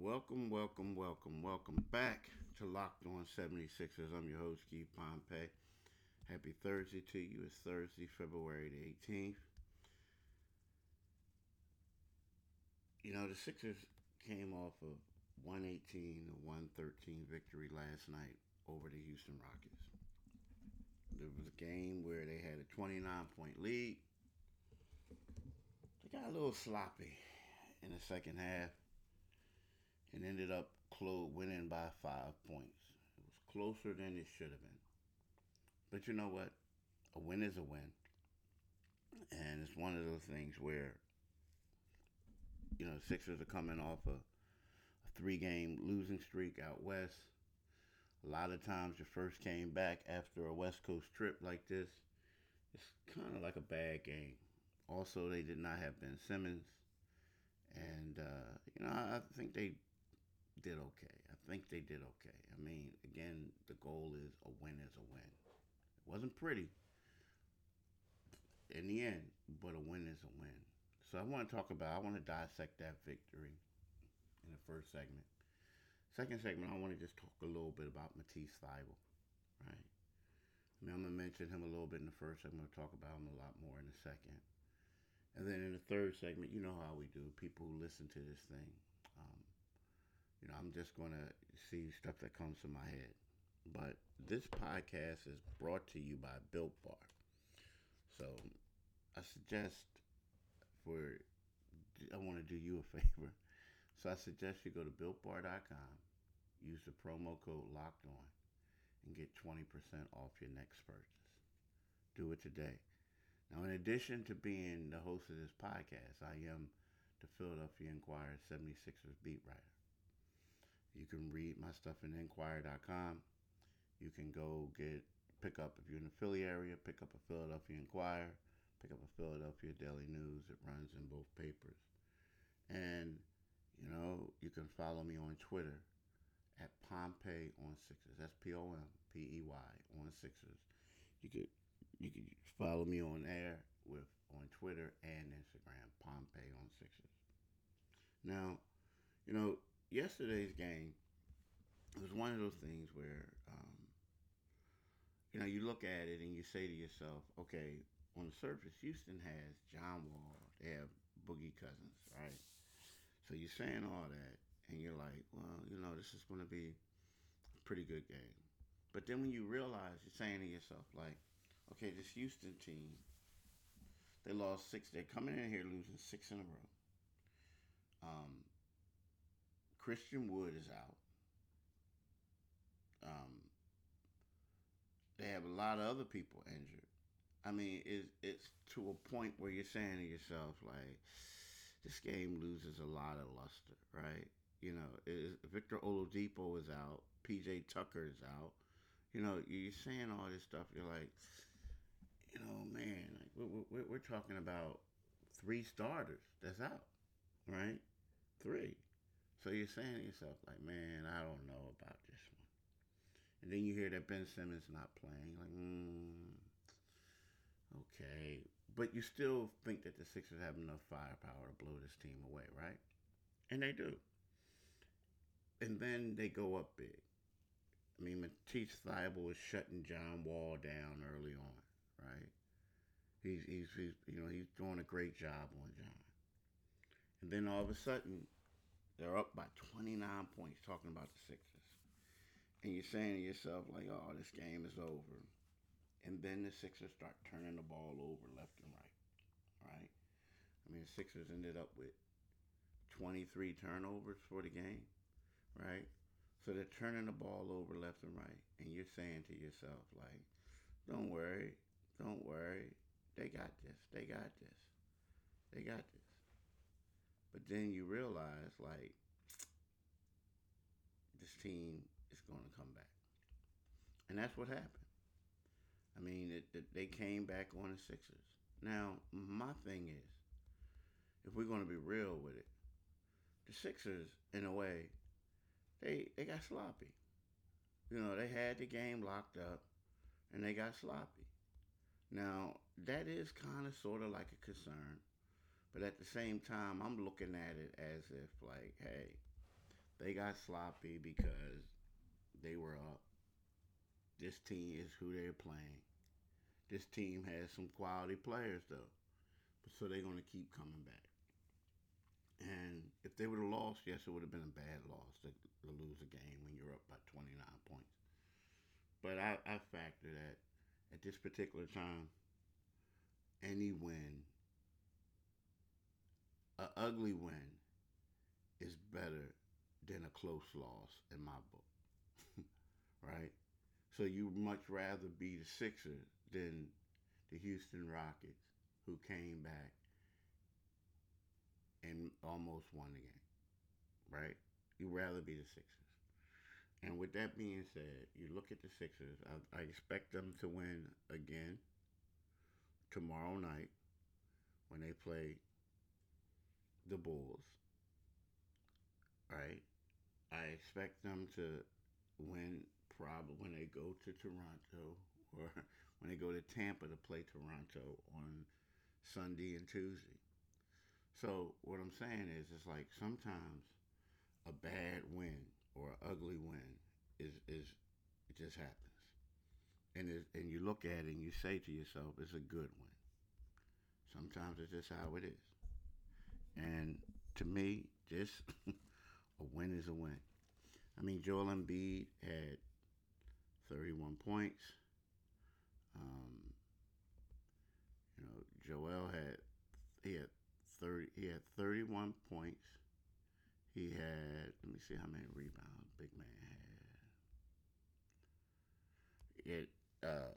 Welcome, welcome, welcome, welcome back to Locked On 76ers. I'm your host, Keith Pompey. Happy Thursday to you. It's Thursday, February the 18th. You know, the Sixers came off of 118 to 113 victory last night over the Houston Rockets. There was a game where they had a 29 point lead. They got a little sloppy in the second half and ended up winning by five points. It was closer than it should have been. But you know what? A win is a win. And it's one of those things where, you know, Sixers are coming off a, a three game losing streak out west. A lot of times you first came back after a West Coast trip like this, it's kind of like a bad game. Also, they did not have Ben Simmons. And, uh, you know, I think they did okay. I think they did okay. I mean, again, the goal is a win is a win. It wasn't pretty in the end, but a win is a win. So I want to talk about, I want to dissect that victory in the first segment. Second segment, I want to just talk a little bit about Matisse Thybulle, right? I mean, I'm going to mention him a little bit in the first. I'm going to talk about him a lot more in the second. And then in the third segment, you know how we do. People who listen to this thing, you know, I'm just going to see stuff that comes to my head. But this podcast is brought to you by Built Bar. So I suggest for, I want to do you a favor. So I suggest you go to builtbar.com, use the promo code locked on, and get 20% off your next purchase. Do it today. Now, in addition to being the host of this podcast, I am the Philadelphia Inquirer 76ers beat writer. You can read my stuff in Inquirer.com. You can go get pick up if you're in the Philly area, pick up a Philadelphia Inquirer, pick up a Philadelphia Daily News. It runs in both papers. And you know, you can follow me on Twitter at Pompey on Sixers. That's P O M P E Y on Sixers. You could you could follow me on air with on Twitter and Instagram, Pompey on Sixers. Now, you know, yesterday's game was one of those things where, um, you know, you look at it and you say to yourself, okay, on the surface, Houston has John Wall, they have Boogie Cousins, right? So you're saying all that, and you're like, well, you know, this is going to be a pretty good game. But then when you realize, you're saying to yourself, like, okay, this Houston team, they lost six. They're coming in here losing six in a row. Um, Christian Wood is out. Um, they have a lot of other people injured. I mean, it's it's to a point where you're saying to yourself, like, this game loses a lot of luster, right? You know, Victor Oladipo is out, PJ Tucker is out. You know, you're saying all this stuff. You're like, you know, man, like we're, we're, we're talking about three starters that's out, right? Three. So you're saying to yourself, like, man, I don't know about this one. And then you hear that Ben Simmons is not playing. Like, mm, okay. But you still think that the Sixers have enough firepower to blow this team away, right? And they do. And then they go up big. I mean, Matisse Thybulle is shutting John Wall down early on, right? He's, he's, he's, you know, he's doing a great job on John. And then all of a sudden, they're up by 29 points, talking about the Sixers. And you're saying to yourself, like, oh, this game is over. And then the Sixers start turning the ball over left and right, right? I mean, the Sixers ended up with 23 turnovers for the game, right? So they're turning the ball over left and right. And you're saying to yourself, like, don't worry, don't worry. They got this. They got this. They got this. But then you realize, like, this team is going to come back. And that's what happened. I mean, it, it, they came back on the Sixers. Now, my thing is, if we're going to be real with it, the Sixers, in a way, they they got sloppy. You know, they had the game locked up, and they got sloppy. Now, that is kind of sort of like a concern, but at the same time, I'm looking at it as if, like, hey, They got sloppy because they were up. This team is who they're playing. This team has some quality players though, so they're going to keep coming back. And if they would have lost, yes, it would have been a bad loss to, to lose a game when you're up by 29 points. But I, I factor that at this particular time, any win, an ugly win, is better than a close loss in my book. right? So you much rather be the Sixers than the Houston Rockets, who came back and almost won the game, right? You'd rather be the Sixers. And with that being said, you look at the Sixers. I, I expect them to win again tomorrow night when they play the Bulls. Right? I expect them to win probably when they go to Toronto or when they go to Tampa to play Toronto on Sunday and Tuesday. So what I'm saying is, it's like sometimes a bad win or an ugly win is is it just happens, and it, and you look at it and you say to yourself, it's a good win. Sometimes it's just how it is, and to me, just a win is a win. I mean, Joel Embiid had 31 points. Um, you know, Joel had he had 30 he had 31 points. He had let me see how many rebounds big man had. He had uh,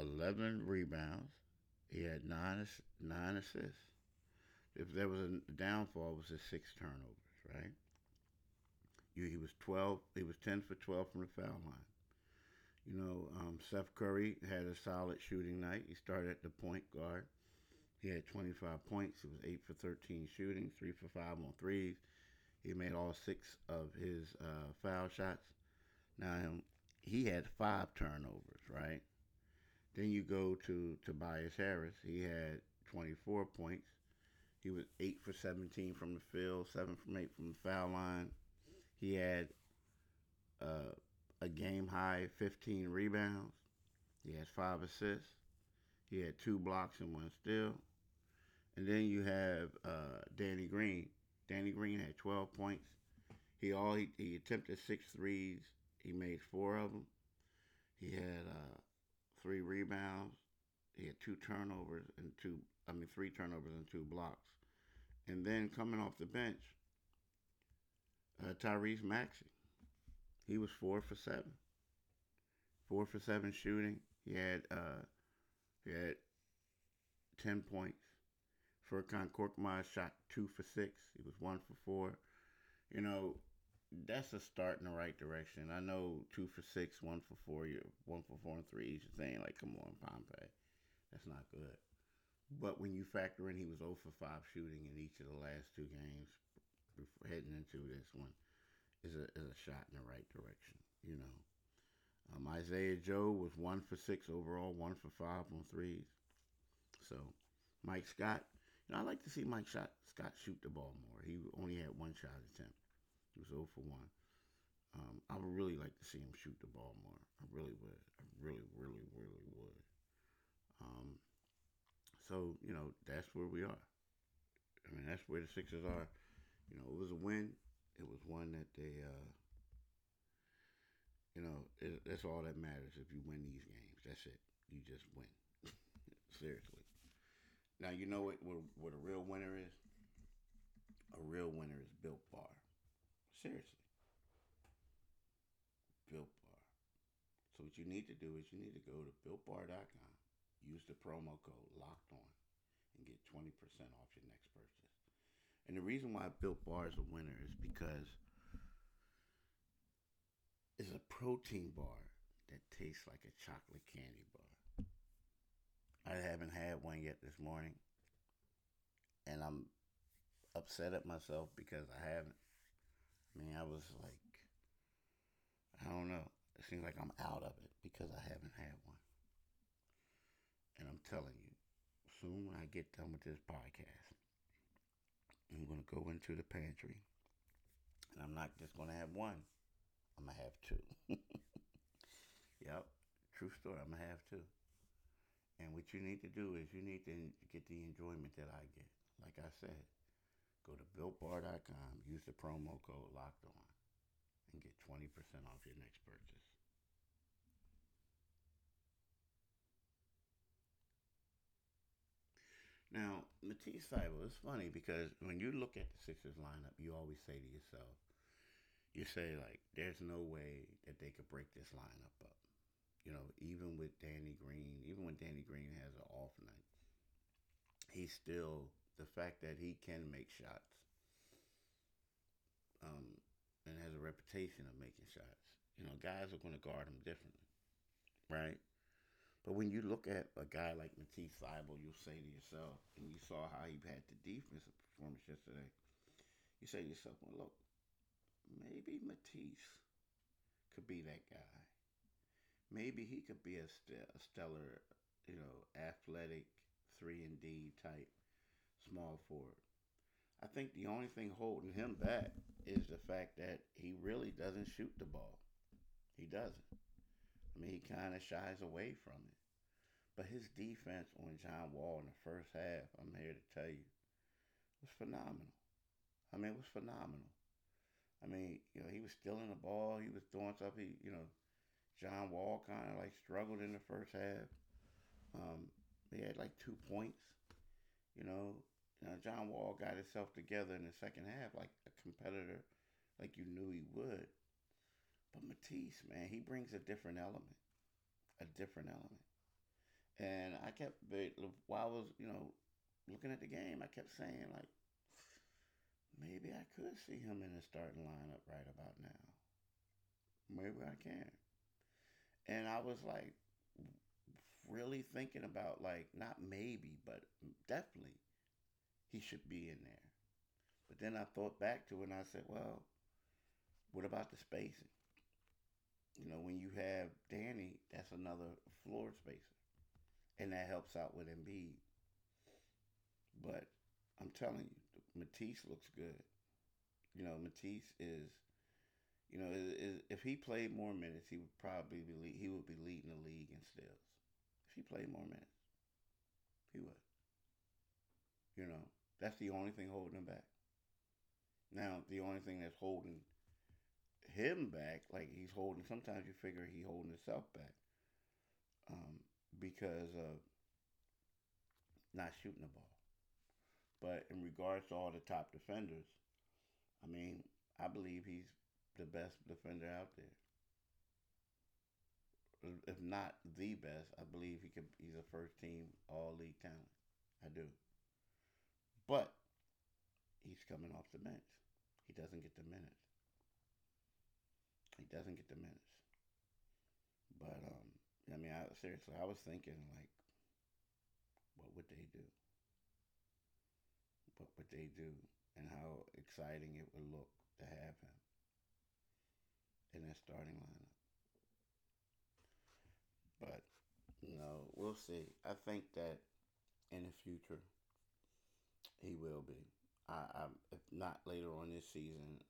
11 rebounds. He had nine nine assists. If there was a downfall, was his six turnovers, right? He was 12. He was 10 for 12 from the foul line. You know, um, Seth Curry had a solid shooting night. He started at the point guard. He had 25 points. He was 8 for 13 shooting, 3 for 5 on threes. He made all six of his uh, foul shots. Now, he had five turnovers, right? Then you go to Tobias Harris. He had 24 points. He was 8 for 17 from the field, 7 from 8 from the foul line. He had uh, a game high 15 rebounds. He has five assists. He had two blocks and one steal. And then you have uh, Danny Green. Danny Green had 12 points. He all he, he attempted six threes. He made four of them. He had uh, three rebounds. He had two turnovers and two. I mean, three turnovers and two blocks. And then coming off the bench, uh, Tyrese Maxey. He was four for seven. Four for seven shooting. He had uh, he had ten points. Furkan Korkmaz shot two for six. He was one for four. You know, that's a start in the right direction. I know two for six, one for four, one for four and three. You're saying like, come on, Pompey, that's not good. But when you factor in he was 0 for 5 shooting in each of the last two games, heading into this one, is a is a shot in the right direction. You know, um, Isaiah Joe was one for six overall, one for five on threes. So Mike Scott, you know, I like to see Mike Scott, Scott shoot the ball more. He only had one shot attempt. He was 0 for 1. Um, I would really like to see him shoot the ball more. I really would. I really, really would. Um, so, you know, that's where we are. I mean, that's where the Sixers are. You know, it was a win. It was one that they, uh, you know, it, that's all that matters if you win these games. That's it. You just win. Seriously. Now you know what, what what a real winner is. A real winner is Built Bar. Seriously, Built Bar. So what you need to do is you need to go to BuiltBar.com, use the promo code Locked On, and get twenty percent off your next purchase. And the reason why I Built Bar is a winner is because it's a protein bar that tastes like a chocolate candy bar. I haven't had one yet this morning. And I'm upset at myself because I haven't. I mean, I was like, I don't know. It seems like I'm out of it because I haven't had one. And I'm telling you, soon when I get done with this podcast, I'm going to go into the pantry And I'm not just going to have one, I'm going to have two. yep, true story. I'm going to have two. And what you need to do is you need to get the enjoyment that I get. Like I said, go to builtbar.com, use the promo code locked on, and get 20% off your next purchase. Now, Matisse Thybulle, it's funny because when you look at the Sixers lineup, you always say to yourself, you say, like, there's no way that they could break this lineup up. You know, even with Danny Green, even when Danny Green has an off night, he's still, the fact that he can make shots um, and has a reputation of making shots, you know, guys are going to guard him differently, right? But when you look at a guy like Matisse Thybulle, you'll say to yourself, and you saw how he had the defensive performance yesterday, you say to yourself, well, look, maybe Matisse could be that guy. Maybe he could be a, st- a stellar, you know, athletic, 3 and D type small forward. I think the only thing holding him back is the fact that he really doesn't shoot the ball. He doesn't. I mean, he kind of shies away from it. But his defense on John Wall in the first half, I'm here to tell you, was phenomenal. I mean, it was phenomenal. I mean, you know, he was stealing the ball. He was doing stuff. He, you know, John Wall kind of like struggled in the first half. Um, he had like two points. You know, you know, John Wall got himself together in the second half like a competitor, like you knew he would. But Matisse, man, he brings a different element, a different element. And I kept, while I was, you know, looking at the game, I kept saying, like, maybe I could see him in the starting lineup right about now. Maybe I can. And I was like, really thinking about, like, not maybe, but definitely he should be in there. But then I thought back to it and I said, well, what about the spacing? You know, when you have Danny, that's another floor spacer and that helps out with Embiid. But I'm telling you, Matisse looks good. You know, Matisse is, you know, is, is, if he played more minutes, he would probably be he would be leading the league in steals. If he played more minutes, he would. You know, that's the only thing holding him back. Now, the only thing that's holding him back, like he's holding, sometimes you figure he's holding himself back. Um, because of not shooting the ball. But in regards to all the top defenders, I mean, I believe he's the best defender out there. If not the best, I believe he could. He's a first team All League talent. I do. But he's coming off the bench. He doesn't get the minutes. He doesn't get the minutes. But um, I mean, I, seriously, I was thinking like, what would they do? What would they do? And how exciting it would look to have him in that starting lineup. But, know, we'll see. I think that in the future, he will be. I, I, if not later on this season,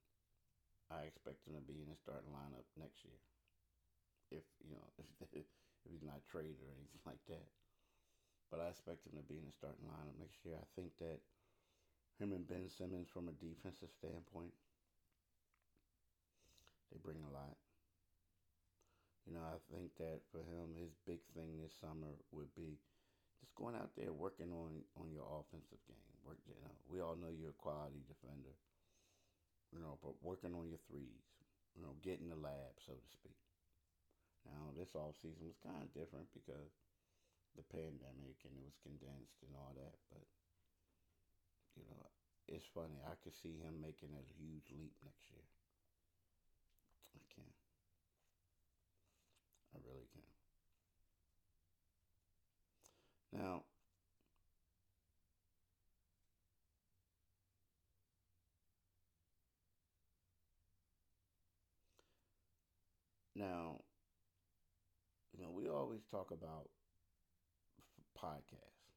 I expect him to be in the starting lineup next year. If you know, if if he's not traded or anything like that. But I expect him to be in the starting lineup next year. I think that him and Ben Simmons, from a defensive standpoint, they bring a lot. You know, I think that for him, his big thing this summer would be just going out there working on on your offensive game. Work, you know, we all know you're a quality defender. You know, but working on your threes. You know, getting the lab, so to speak. Now, this off season was kind of different because the pandemic and it was condensed and all that. But you know, it's funny. I could see him making a huge leap next year. I can. I really can. Now, now you know, we always talk about podcasts.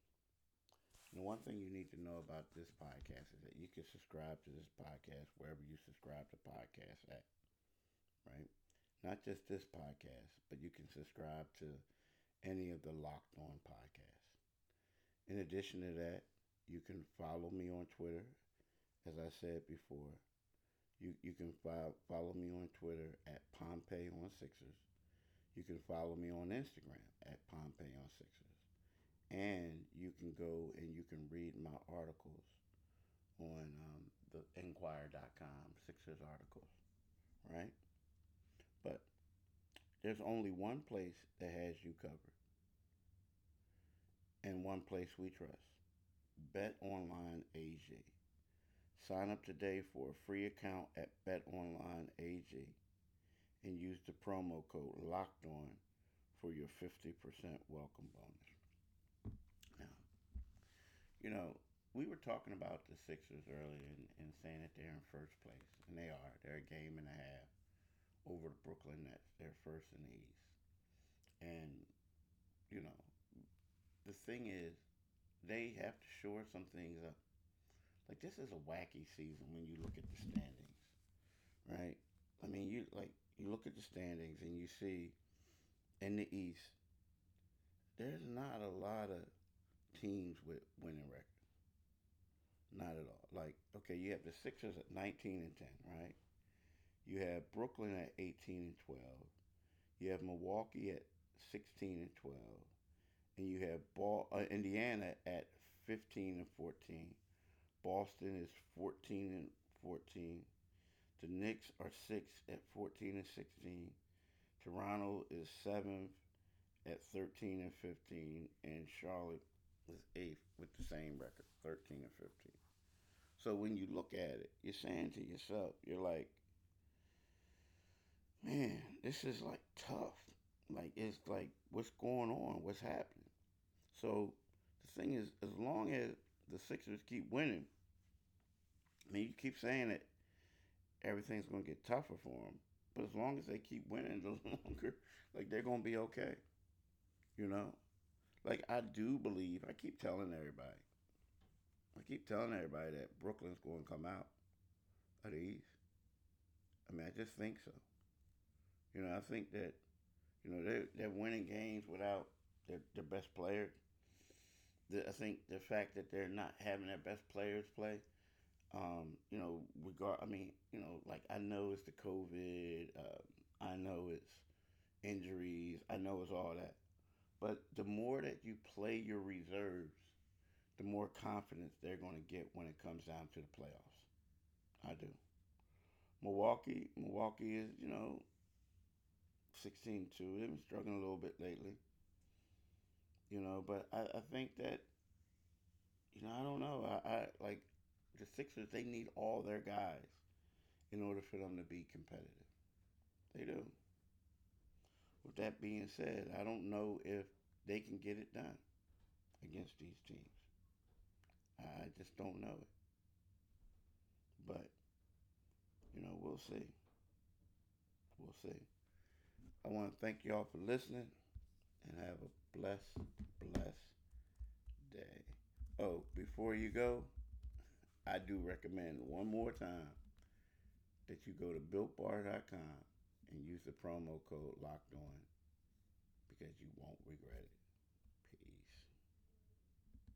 The one thing you need to know about this podcast is that you can subscribe to this podcast wherever you subscribe to podcasts at, right? Not just this podcast, but you can subscribe to any of the Locked On podcasts. In addition to that, you can follow me on Twitter, as I said before. You, you can fo- follow me on Twitter at Pompey on Sixers. You can follow me on Instagram at Pompey on Sixers and you can go and you can read my articles on um, the Inquirer.com, Sixers articles, right? But there's only one place that has you covered, and one place we trust: Bet Online AG. Sign up today for a free account at betonlineag and use the promo code Locked On for your 50% welcome bonus Now, you know, we were talking about the Sixers earlier and, and, saying that they're in first place, and they are. They're a game and a half over the Brooklyn Nets. They're first in the East. And, you know, the thing is, they have to shore some things up. Like, this is a wacky season when you look at the standings, right? I mean, you like you look at the standings and you see in the East, there's not a lot of teams with winning records. Not at all. Like, okay, you have the Sixers at 19 and 10, right? You have Brooklyn at 18 and 12. You have Milwaukee at 16 and 12. And you have Ball, uh, Indiana at 15 and 14. Boston is 14 and 14. The Knicks are 6 at 14 and 16. Toronto is 7th at 13 and 15. And Charlotte is eighth with the same record, 13 and 15. So when you look at it, you're saying to yourself, you're like, man, this is like tough. Like, it's like, what's going on? What's happening? So the thing is, as long as the Sixers keep winning, I mean, you keep saying that everything's going to get tougher for them. But as long as they keep winning, the longer, like, they're going to be okay. You know? Like I do believe, I keep telling everybody, I keep telling everybody that Brooklyn's going to come out of the East. I mean, I just think so. You know, I think that, you know, they're, they're winning games without their, their best players. The, I think the fact that they're not having their best players play, um, you know, regard. I mean, you know, like I know it's the COVID. Um, I know it's injuries. I know it's all that. But the more that you play your reserves, the more confidence they're going to get when it comes down to the playoffs. I do. Milwaukee, Milwaukee is, you know, 16 2. They've been struggling a little bit lately. You know, but I, I think that, you know, I don't know. I, I like the Sixers, they need all their guys in order for them to be competitive. They do. With that being said, I don't know if they can get it done against these teams. I just don't know it. But, you know, we'll see. We'll see. I want to thank y'all for listening and have a blessed, blessed day. Oh, before you go, I do recommend one more time that you go to builtbar.com and use the promo code locked on because you won't regret it.